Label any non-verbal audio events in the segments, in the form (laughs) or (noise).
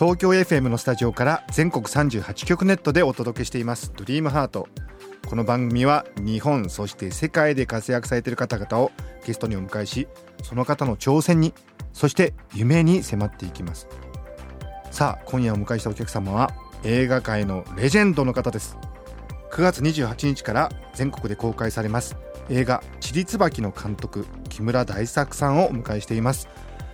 東京 FM のスタジオから全国38局ネットでお届けしています。ドリームハート。この番組は日本そして世界で活躍されている方々をゲストにお迎えしその方の挑戦にそして夢に迫っていきます。さあ今夜お迎えしたお客様は映画界のレジェンドの方です。9月28日から全国で公開されます映画「ちりつばき」の監督木村大作さんをお迎えしています。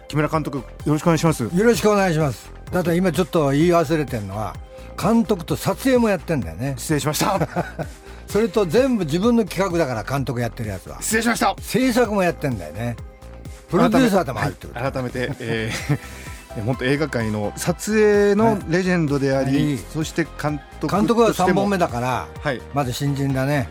木村監督よろしくお願いします。よろしくお願いします。ただ今ちょっと言い忘れてるのは監督と撮影もやってんだよね。失礼しました。(laughs) それと全部自分の企画だから監督やってるやつは。失礼しました。制作もやってんだよね。プロデューサーでも入ってる、はい改めて、えー本当映画界の撮影のレジェンドであり、はい。そして監督監督は3としても本目だからはい。まだ新人だね。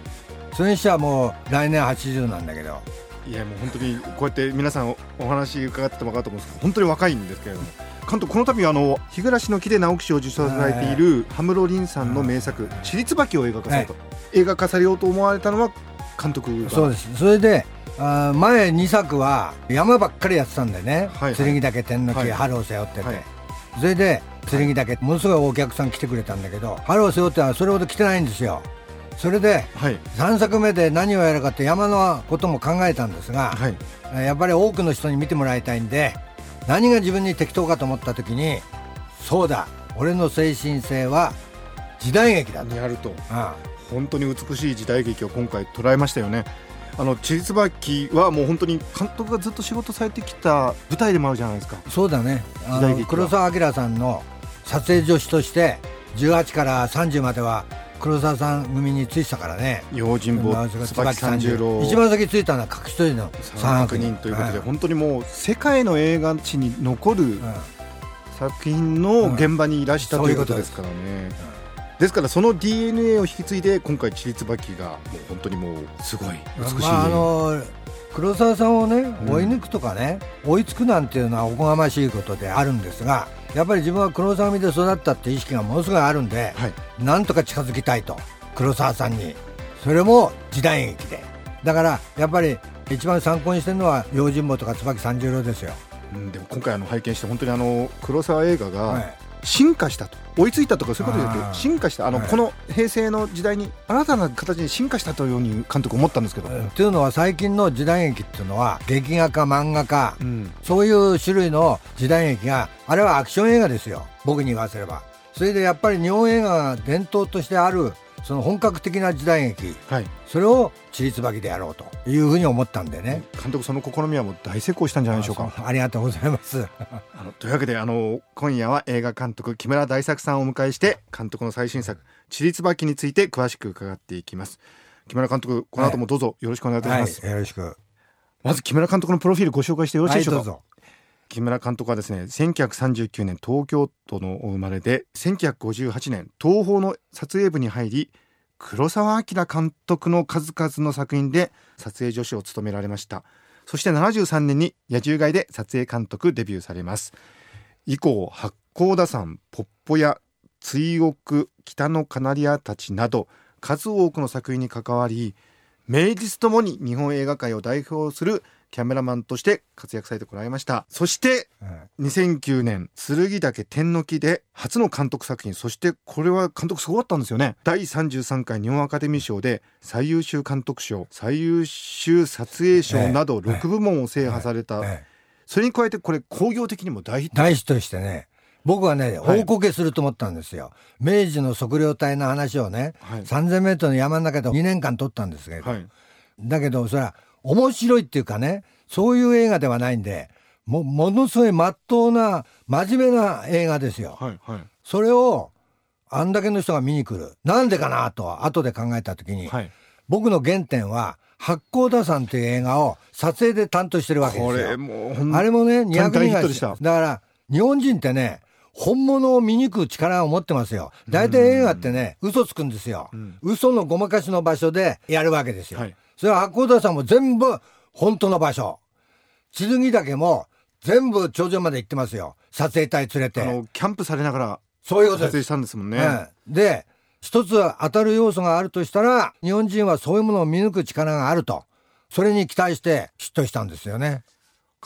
それにしてはもう来年80なんだけどいやもう本当にこうやって皆さんおお話伺ってても分かると思うんですけど本当に若いんですけれども監督この度あの日暮の木で直木賞を受賞されている羽室凛さんの名作「ちりつばき」を映画化された、映画化されようと思われたのは監督がそうです。それであー前2作は山ばっかりやってたんだよね、はいはい。剣岳天の木、はい。春を背負ってて、はい。それで剣岳ものすごいお客さん来てくれたんだけど春を背負ってはそれほど来てないんですよそれではい。3作目で何をやるかって山のことも考えたんですが、はい。やっぱり多くの人に見てもらいたいんで何が自分に適当かと思った時にそうだ俺の精神性は時代劇だと、やると。あ本当に美しい時代劇を今回捉えましたよね。あのちりつばきはもう本当に監督がずっと仕事されてきた舞台でもあるじゃないですか。あそうだね。黒澤明さんの撮影助手として18から30までは黒澤さん組についてたからね。用心棒まあ椿三十郎。一番先ついたのは隠し撮りの三悪人ということで、はい。本当にもう世界の映画史に残るうん。作品の現場にいらした、うんということですからね、ですからその DNA を引き継いで今回ちりつばきがもう本当にもうすごい美しい、まああの黒澤さんをねん。追い抜くとかね、追いつくなんていうのはおこがましいことであるんですがやっぱり自分は黒沢見で育ったって意識がものすごいあるんで、はい。なんとか近づきたいと黒沢さんに。それも時代劇で。だからやっぱり一番参考にしてるのは用心棒とか椿三十郎ですよ、うん、でも今回あの拝見して本当にあの黒沢映画がはい進化したと。追いついたとかそういうことじゃなくて進化した。あの、はい。この平成の時代に新たな形に進化したというように監督思ったんですけど、っていうのは最近の時代劇っていうのは劇画か漫画か、うん。そういう種類の時代劇があれはアクション映画ですよ。僕に言わせれば。それでやっぱり日本映画が伝統としてあるその本格的な時代劇はい、それをちりつばきでやろうというふうに思ったんでね。監督その試みはもう大成功したんじゃないでしょうか。ありがとうございます。(laughs) あのというわけであの今夜は映画監督木村大作さんをお迎えして監督の最新作「ちりつばき」について詳しく伺っていきます。木村監督この後もどうぞよろしくお願いいたしはいます、よろしく。まず木村監督のプロフィールご紹介してよろしいでしょうか、はいどうぞ木村監督はですね1939年東京都の生まれで1958年東宝の撮影部に入り黒澤明監督の数々の作品で撮影助手を務められました。そして73年に野獣街で撮影監督デビューされます。以降八甲田山ポッポや追憶北のカナリアたちなど数多くの作品に関わり名実ともに日本映画界を代表するキャメラマンとして活躍されてこられました。そしてはい。2009年剣岳天の木で初の監督作品。そしてこれは監督すごかったんですよね。第33回日本アカデミー賞で最優秀監督賞最優秀撮影賞などええ6部門を制覇された、ええ。それに加えてこれ興行的にも大ヒット。大ヒットしてね。僕はねはい。大こけすると思ったんですよ、明治の測量隊の話をね、はい。3000メートルの山の中で2年間撮ったんですけど、はい。だけどそれは面白いっていうかねそういう映画ではないんでもものすごい真っ当な真面目な映画ですよ。はいはいそれをあんだけの人が見に来るなんでかなと後で考えた時に、はい僕の原点は八甲田山という映画を撮影で担当してるわけですよ。あれもね200人がだから日本人ってね本物を見に行く力を持ってますよ。大体映画ってね、嘘つくんですよ。嘘のごまかしの場所でやるわけですよ。はいそれは八甲田さんも全部本当の場所。剣岳も全部頂上まで行ってますよ。撮影隊連れて。あのキャンプされながらそういうことです撮影。したんですもんね。ええで、一つ当たる要素があるとしたら、日本人はそういうものを見抜く力があると。それに期待してヒットしたんですよね。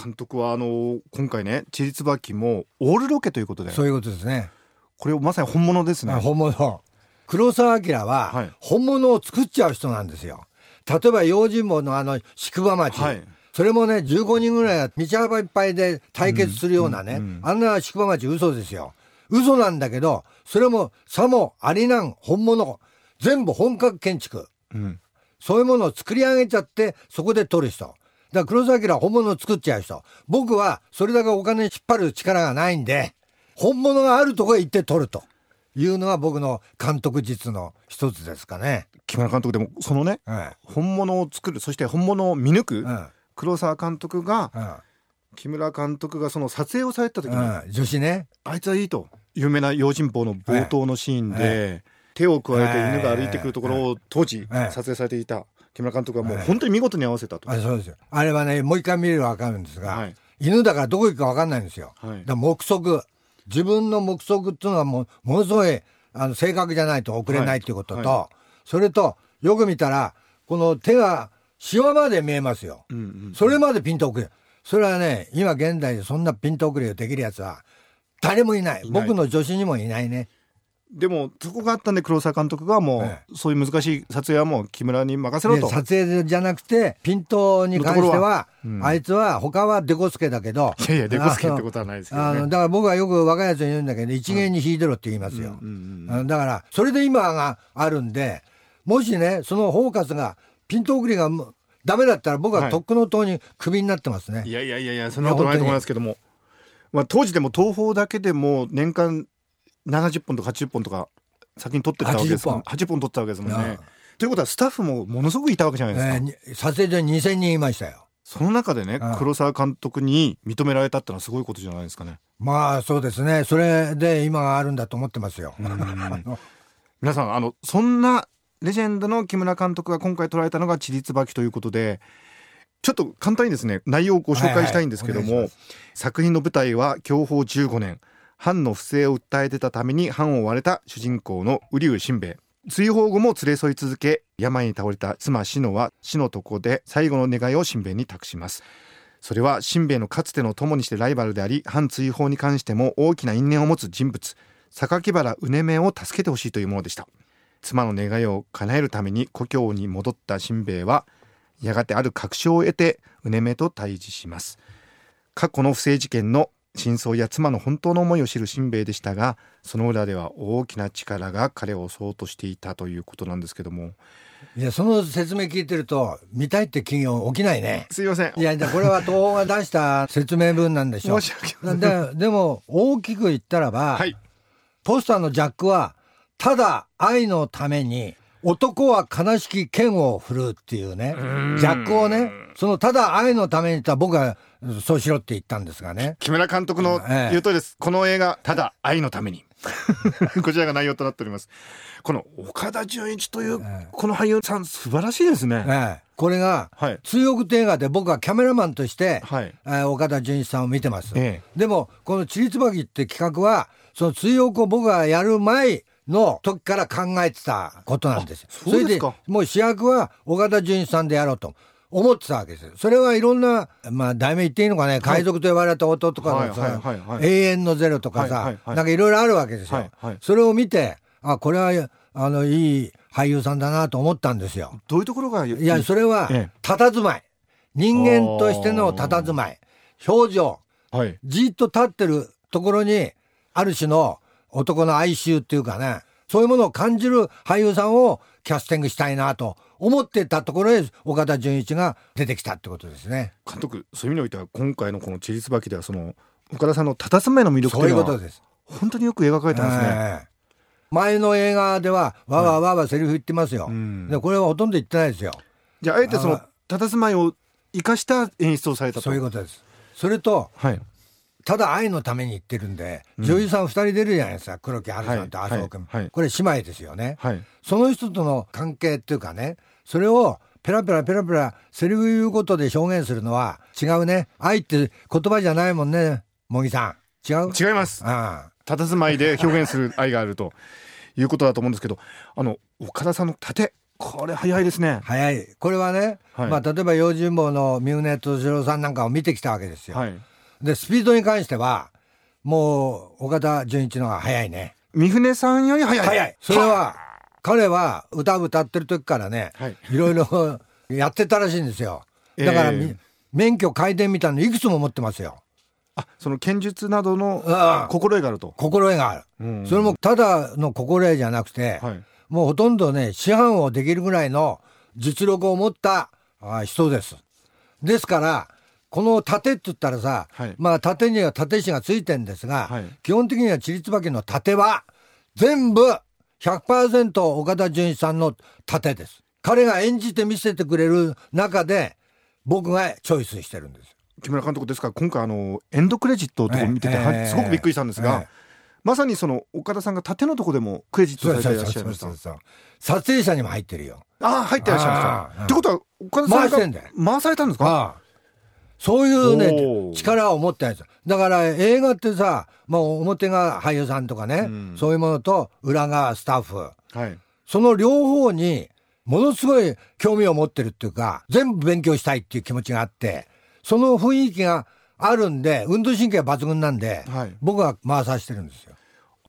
監督はあの今回ね「ちりつばき」もオールロケということでそういうことですね。これまさに本物ですね。本物。黒澤明ははい本物を作っちゃう人なんですよ。例えば用心棒のあの宿場町。はいそれもね、15人ぐらいが道幅いっぱいで対決するようなね、あんな宿場町嘘ですよ。嘘なんだけど、それもさもありなん本物。全部本格建築。うんそういうものを作り上げちゃって、そこで撮る人。だから黒澤明は本物を作っちゃう人。僕はそれだけお金引っ張る力がないんで、本物があるとこへ行って撮るというのが僕の監督実の一つですかね。木村監督でもそのねうん。本物を作るそして本物を見抜くうん。黒沢監督がうん。木村監督がその撮影をされた時に、うん。女子ね。あいつはいいと有名な用心棒の冒頭のシーンで、手を加えて犬が歩いてくるところを当時ええ撮影されていた木村監督がもうええ本当に見事に合わせたと。あそうですよ。あれはね、もう一回見ればわかるんですが、はい犬だからどこ行くかわかんないんですよ。はいだから目測。自分の目測っていうのはもう、ものすごい、あの、正確じゃないと遅れないっていうことと、はいはそれと、よく見たら、この手が、シワまで見えますよ。うんうんそれまでピント遅れ。それはね、今現代でそんなピント遅れができるやつは、誰も。いない僕の助手にもいないね。でもそこがあったんで黒沢監督がもう、えそういう難しい撮影はもう木村に任せろでと。撮影じゃなくて、ピントに関してはは、うん。あいつは、他はデコスケだけど、いやいやデコスケってことはないですけどね。あのだから僕はよく若いやつに言うんだけど、一元に引いてろって言いますよ。だから、それで今があるんで、もしね、そのフォーカスが、ピント送りがダメだったら、僕ははい。とっくの塔にクビになってますね。いやいやいやいやそんなことないと思いますけども、まあ、当時でも東宝だけでも年間70本とか80本とか先に撮ってたわけですもん80 80本撮ってたわけですもんね。ということはスタッフもものすごくいたわけじゃないですか。えーに撮影所に2000人いましたよ。その中でねああ黒沢監督に認められたってのはすごいことじゃないですかね。まあそうですね。それで今があるんだと思ってますよ。(laughs) 皆さんあのそんなレジェンドの木村監督が今回捉えたのが「ちりつばき」ということでちょっと簡単にですね内容をご紹介したいんですけども、はいはい作品の舞台は享保15年藩の不正を訴え出たために藩を追われた主人公の瓜生新兵。衛追放後も連れ添い続け病に倒れた妻志乃は死の床で最後の願いを新兵衛に託します。それは新兵衛のかつての友にしてライバルであり反追放に関しても大きな因縁を持つ人物。榊原うねめを助けてほしいというものでした。妻の願いを叶えるために故郷に戻った新兵衛はやがてある確証を得てうねめと対峙します。過去の不正事件の真相や妻の本当の思いを知る新兵衛でしたがその裏では大きな力が彼を襲おうとしていたということなんですけどもいや、その説明聞いてると、見たいって企業起きないね。すいませんいや、これは東宝が出した説明文なんでしょ。申し訳ございでも、大きく言ったらば、はいポスターのジャックは、ただ愛のために、男は悲しき剣を振るうっていうね、ジャックをね、そのただ愛のために言ったら僕はそうしろって言ったんですがね。木村監督のええ。言うとりです、この映画ただ愛のために。(laughs) こちらが内容となっております。この岡田准一というええ。この俳優さん素晴らしいですね、ええ。これが、はい。追憶映画で僕はキャメラマンとして、はい。えー岡田准一さんを見てます。えでも、このちりつばきって企画は、その追憶を僕がやる前の時から考えてたことなんですよ。あそれで、もう主役は岡田准一さんでやろうと。思ってたわけですよ。それはいろんな、まあ、題名言っていいのかね、海賊と呼ばれた弟とかのさ、永遠のゼロとかさ、はいなんかいろいろあるわけですよ。それを見て、あ、これは、あの、いい俳優さんだなと思ったんですよ。どういうところがいいや、それはええ、佇まい。人間としての佇まい。表情。はいじっと立ってるところに、ある種の男の哀愁っていうかね、そういうものを感じる俳優さんをキャスティングしたいなと思ってたところへ岡田准一が出てきたってことですね。監督そういう意味においては今回のこの「ちりつばき」ではその岡田さんの佇まいの魅力というのはいうことです。本当によく描かれてますね。ええ前の映画では、わわわわセリフ言ってますよ。んでこれはほとんど言ってないですよ。じゃああえてそのあ佇まいを生かした演出をされたと。そういうことです。それと、はいただ愛のために言ってるんで、女優さん2人出るじゃないですか。黒木華さんと麻生君、これ姉妹ですよね、はい。その人との関係っていうかねそれをペラペラペラペラセリフ言うことで表現するのは違うね。愛って言葉じゃないもんね茂木さん。違う？違います。あ佇まいで表現する愛があるということだと思うんですけどあの岡田さんの盾これ早いですね。あ早い。これはね、はい。まあ、例えば用心棒の三船敏郎さんなんかを見てきたわけですよ、はいでスピードに関してはもう岡田准一の方が早いね。三船さんより早い。早い。それは彼は歌を歌ってる時からね、はい。い、ろいろ (laughs) やってたらしいんですよ。だから、ええみ免許改伝みたいのいくつも持ってますよ。あその剣術などの心得があると。心得がある、うん。それもただの心得じゃなくて、はい。もうほとんどね師範をできるぐらいの実力を持ったあ人です。ですからこの盾って言ったらさ、はい。まあ盾には盾師がついてんですが、はい。基本的にはちりつばきの盾は全部100%岡田准一さんの盾です。彼が演じて見せてくれる中で僕がチョイスしてるんです木村監督ですか？ら今回あのエンドクレジットのとこ見てて、ええはすごくびっくりしたんですが、ええ。まさにその岡田さんが盾のとこでもクレジットされていらっしゃいました。撮影者にも入ってるよ。ああ入ってらっしゃいました。ってことは岡田さんが回されたんですか？そういうおねー。力を持ったやつ。だから映画ってさ、まあ、表が俳優さんとかね、うん。そういうものと裏側スタッフ。はい。その両方にものすごい興味を持ってるっていうか全部勉強したいっていう気持ちがあってその雰囲気があるんで運動神経は抜群なんで、はい。僕は回させてるんですよ。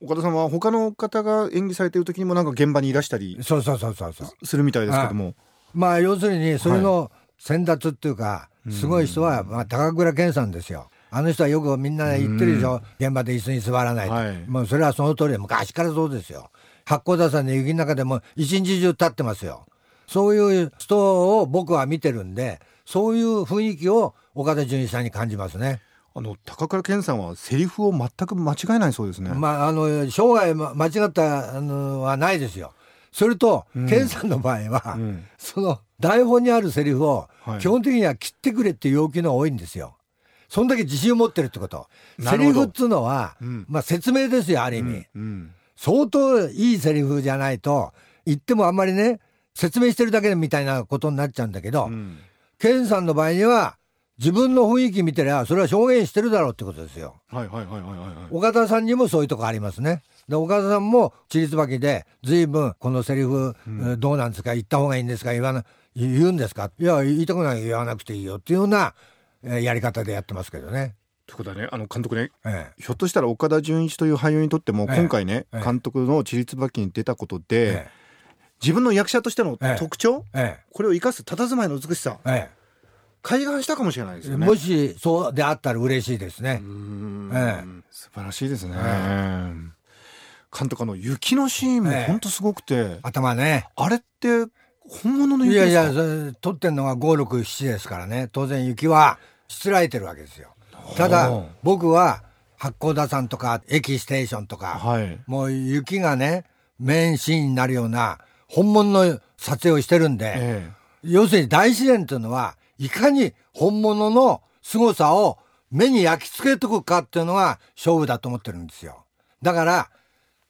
岡田さんは他の方が演技されている時にもなんか現場にいらしたりそうそうそうそう。するみたいですけども。まあ要するにそれの先達っていうか、すごい人は、まあ、高倉健さんですよ。あの人はよくみんな言ってるでしょ、現場で椅子に座らないと、はい。もうそれはその通りで昔からそうですよ。八甲田山の雪の中でも一日中立ってますよ。そういう人を僕は見てるんでそういう雰囲気を岡田准一さんに感じますね。あの高倉健さんはセリフを全く間違えないそうですね、まああの生涯ま間違ったのはないですよそれと、健さんの場合は、んその台本にあるセリフをはい基本的には切ってくれっていう要求のが多いんですよ。そんだけ自信を持ってるってこと。セリフっつうのは、んまあ説明ですよ、ある意味。うん相当いいセリフじゃないと、言ってもあんまりね、説明してるだけみたいなことになっちゃうんだけど、うん健さんの場合には、自分の雰囲気見てりゃ、それは証言してるだろうってことですよ。はいはいはいはいはいはい岡田さんにもそういうとこありますね。で岡田さんもちりつばきで随分このセリフ、えーどうなんですか？言った方がいいんですか？言わな言うんですか？いや言いたくない言わなくていいよっていうような、えーやり方でやってますけどね。ということはねあの監督ねええ。ひょっとしたら岡田准一という俳優にとってもええ。今回ね、ええ。監督の「ちりつばき」に出たことで、え自分の役者としてのええ特徴、ええ。これを生かす佇まいの美しさえ開眼したかもしれないですよね。えもしそうであったら嬉しいですね。う。ん。え素晴らしいですね。え監督あの雪のシーンもええ。本当すごくて、頭ね。あれって本物のい雪ですかやいや撮ってんのが567ですからね。当然雪はしつらえてるわけですよ。ただはあ僕は八甲田山とか駅ステーションとか、はい。もう雪がねメインシーンになるような本物の撮影をしてるんで、え要するに大自然というのはいかに本物の凄さを目に焼き付けとくかっていうのが勝負だと思ってるんですよ。だから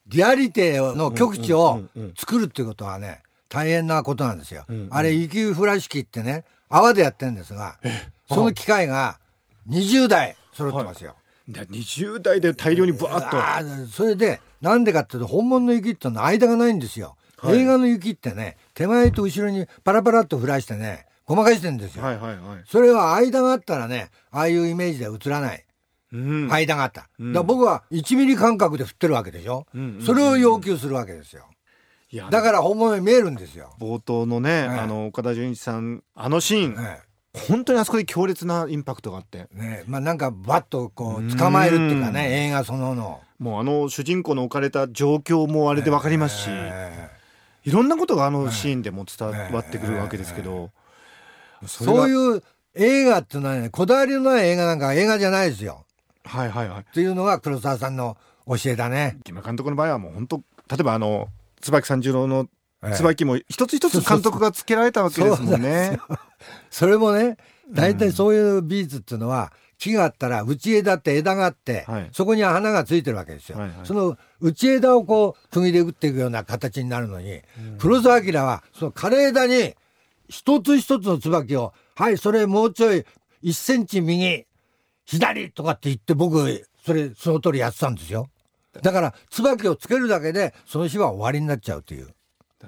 リアリティの極地を作るっていうことはね大変なことなんですよ。あれ雪降らし器ってね泡でやってるんですがその機械が20台揃ってますよ。えで20代で大量にブワッと。それでなんでかっていうと本物の雪ってのは間がないんですよ、はい。映画の雪ってね手前と後ろにパラパラっと降らしてねごまかしてんですよ、はいはいはい。それは間があったらねああいうイメージで映らない、うん間があった、だから僕は1ミリ間隔で降ってるわけでしょ、んうんそれを要求するわけですよ。いやだから本物に見えるんですよ、冒頭のね、えあの岡田准一さんあのシーン、え本当にあそこで強烈なインパクトがあって。え。ねまあなんかバッとこう捕まえるっていうかね映画そのものもうあの主人公の置かれた状況もあれで分かりますし、えいろんなことがあのシーンでも伝わってくるわけですけど、そういう映画っていうのはねこだわりのない映画なんか映画じゃないですよはいはいはい。っていうのが黒沢さんの教えだね。木村監督の場合はもう本当例えばあの椿三十郎のええ。椿も一つ一つ監督がつけられたわけですもんね。それもね、大体そういう美術っていうのは、木があったら内枝って枝があって、はい。そこには花がついてるわけですよ、はいはい。その内枝をこう釘で打っていくような形になるのに、黒澤明はその枯れ枝に一つ一つの椿をはいそれもうちょい1センチ右左とかって言って僕それその通りやってたんですよ。だから椿をつけるだけでその日は終わりになっちゃうという。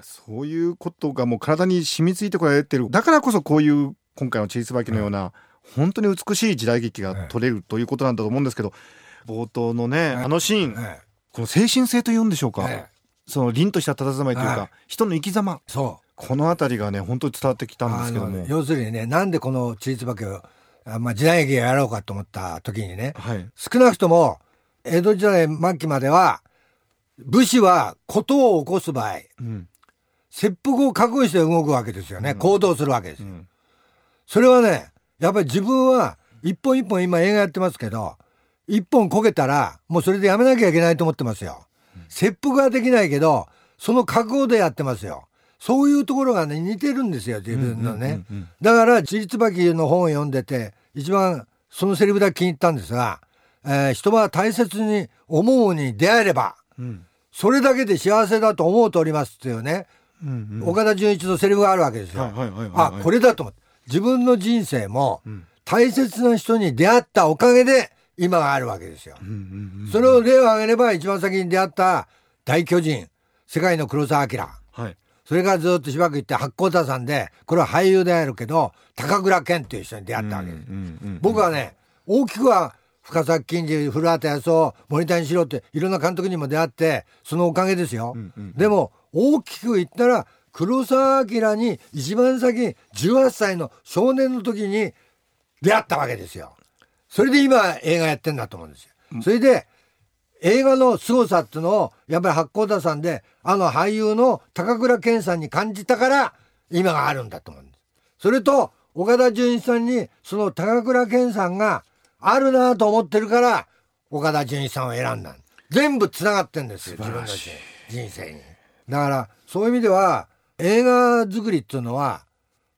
そういうことがもう体に染みついてこられてる。だからこそこういう今回のチリツバキのような、本当に美しい時代劇が撮れるということなんだと思うんですけど冒頭のね、あのシーン、ええこの精神性というんでしょうか、ええその凛とした佇まいというか、はい。人の生き様。そう。この辺りがね本当に伝わってきたんですけども。要するにねなんでこのチリツバキをあまあ時代劇をやろうかと思った時にねはい。少なくとも江戸時代末期までは武士は事を起こす場合うん。切腹を覚悟して動くわけですよね、行動するわけですよ、ん。それはねやっぱり自分は一本一本今映画やってますけど一本こけたらもうそれでやめなきゃいけないと思ってますよ、切腹はできないけどその覚悟でやってますよそういうところがね似てるんですよ自分のね、うんうんうんだからちりつばきの本を読んでて一番そのセリフだけ気に入ったんですが、えー人は大切に思うに出会えればうんそれだけで幸せだと思うておりますっていうね、うんうん岡田准一のセリフがあるわけですよ。はいはいはいはいあこれだと思って。自分の人生もん大切な人に出会ったおかげで今があるわけですよ。うんうんうん。それを例を挙げれば一番先に出会った大巨人世界の黒澤明。はいそれからずっとしばらく行って八甲田山でこれは俳優であるけど高倉健っていう人に出会ったわけです。僕はね大きくは深崎金次古畑康夫森谷四郎っていろんな監督にも出会ってそのおかげですよ、でも大きく言ったら黒澤明に一番先18歳の少年の時に出会ったわけですよ。それで今映画やってんだと思うんですよ、それで映画の凄さっていうのをやっぱり八甲田山であの俳優の高倉健さんに感じたから今があるんだと思うんです。それと岡田准一さんにその高倉健さんがあるなと思ってるから岡田准一さんを選んだ全部つながってんですよ自分の人人生に。だからそういう意味では映画作りっていうのは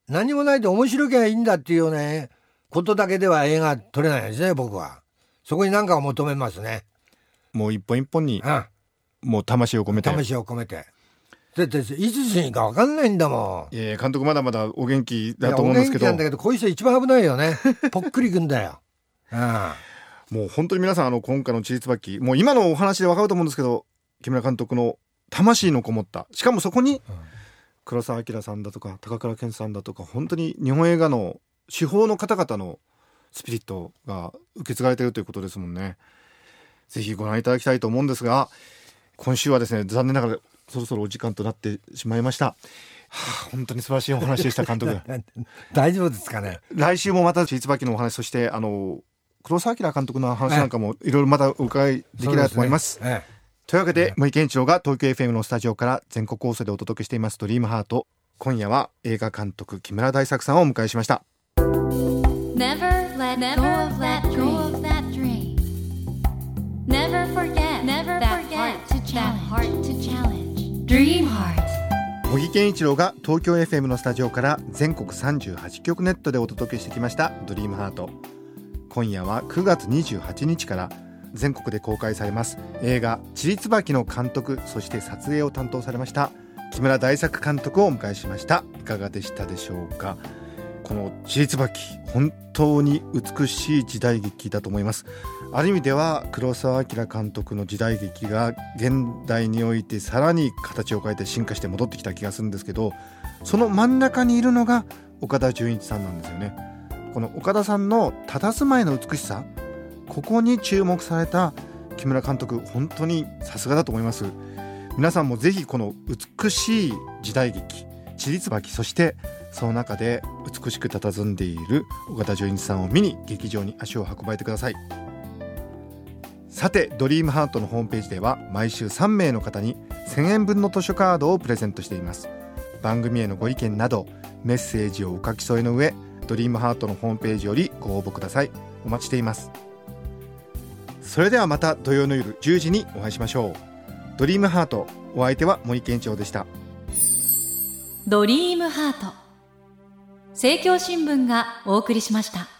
何もないで面白きゃいいんだっていうようなことだけでは映画撮れないですね僕は。そこに何かを求めますねもう一本一本にうん。もう魂を込めて。魂を込めて。だっていつ死にか分かんないんだもん。いや監督まだまだお元気いだと思うんですけど。気なんだけどこういう人一番危ないよね。(laughs) ぽっくりくんだよ、うん、もう本当に皆さんあの今回の「ちりつばき」もう今のお話で分かると思うんですけど木村監督の魂のこもった。しかもそこに黒澤明さんだとか高倉健さんだとか本当に日本映画の手法の方々のスピリットが受け継がれているということですもんね。ぜひご覧いただきたいと思うんですが今週はですね残念ながらそろそろお時間となってしまいました。はあ、本当に素晴らしいお話でした監督。(laughs) 大丈夫ですかね？来週もまたちりつばきのお話そしてあの黒澤明監督の話なんかもいろいろまたお伺いできればと思います。すね。えというわけで森健一郎が東京 FM のスタジオから全国放送でお届けしています「ドリームハート。今夜は映画監督木村大作さんをお迎えしました Never forget Never that heart to that heart to challenge. Dream Heart. 茂木健一郎が東京 FM のスタジオから全国38局ネットでお届けしてきました「ドリームハート。今夜は9月28日から全国で公開されます。映画「ちりつばき」の監督そして撮影を担当されました木村大作監督をお迎えしました。いかがでしたでしょうか？この「ちりつばき」本当に美しい時代劇だと思いますある意味では黒澤明監督の時代劇が現代においてさらに形を変えて進化して戻ってきた気がするんですけどその真ん中にいるのが岡田准一さんなんですよね。この岡田さんの佇まいの美しさここに注目された木村監督本当にさすがだと思います。皆さんもぜひこの美しい時代劇「ちりつばき」そしてその中で美しく佇んでいる岡田准一さんを見に劇場に足を運ばれてください。さてドリームハートのホームページでは毎週3名の方に1000円分の図書カードをプレゼントしています。番組へのご意見などメッセージをお書き添えの上ドリームハートのホームページよりご応募ください。お待ちしています。それではまた土曜の夜10時にお会いしましょう。ドリームハートお相手は森健一郎でした。ドリームハート。政教新聞がお送りしました。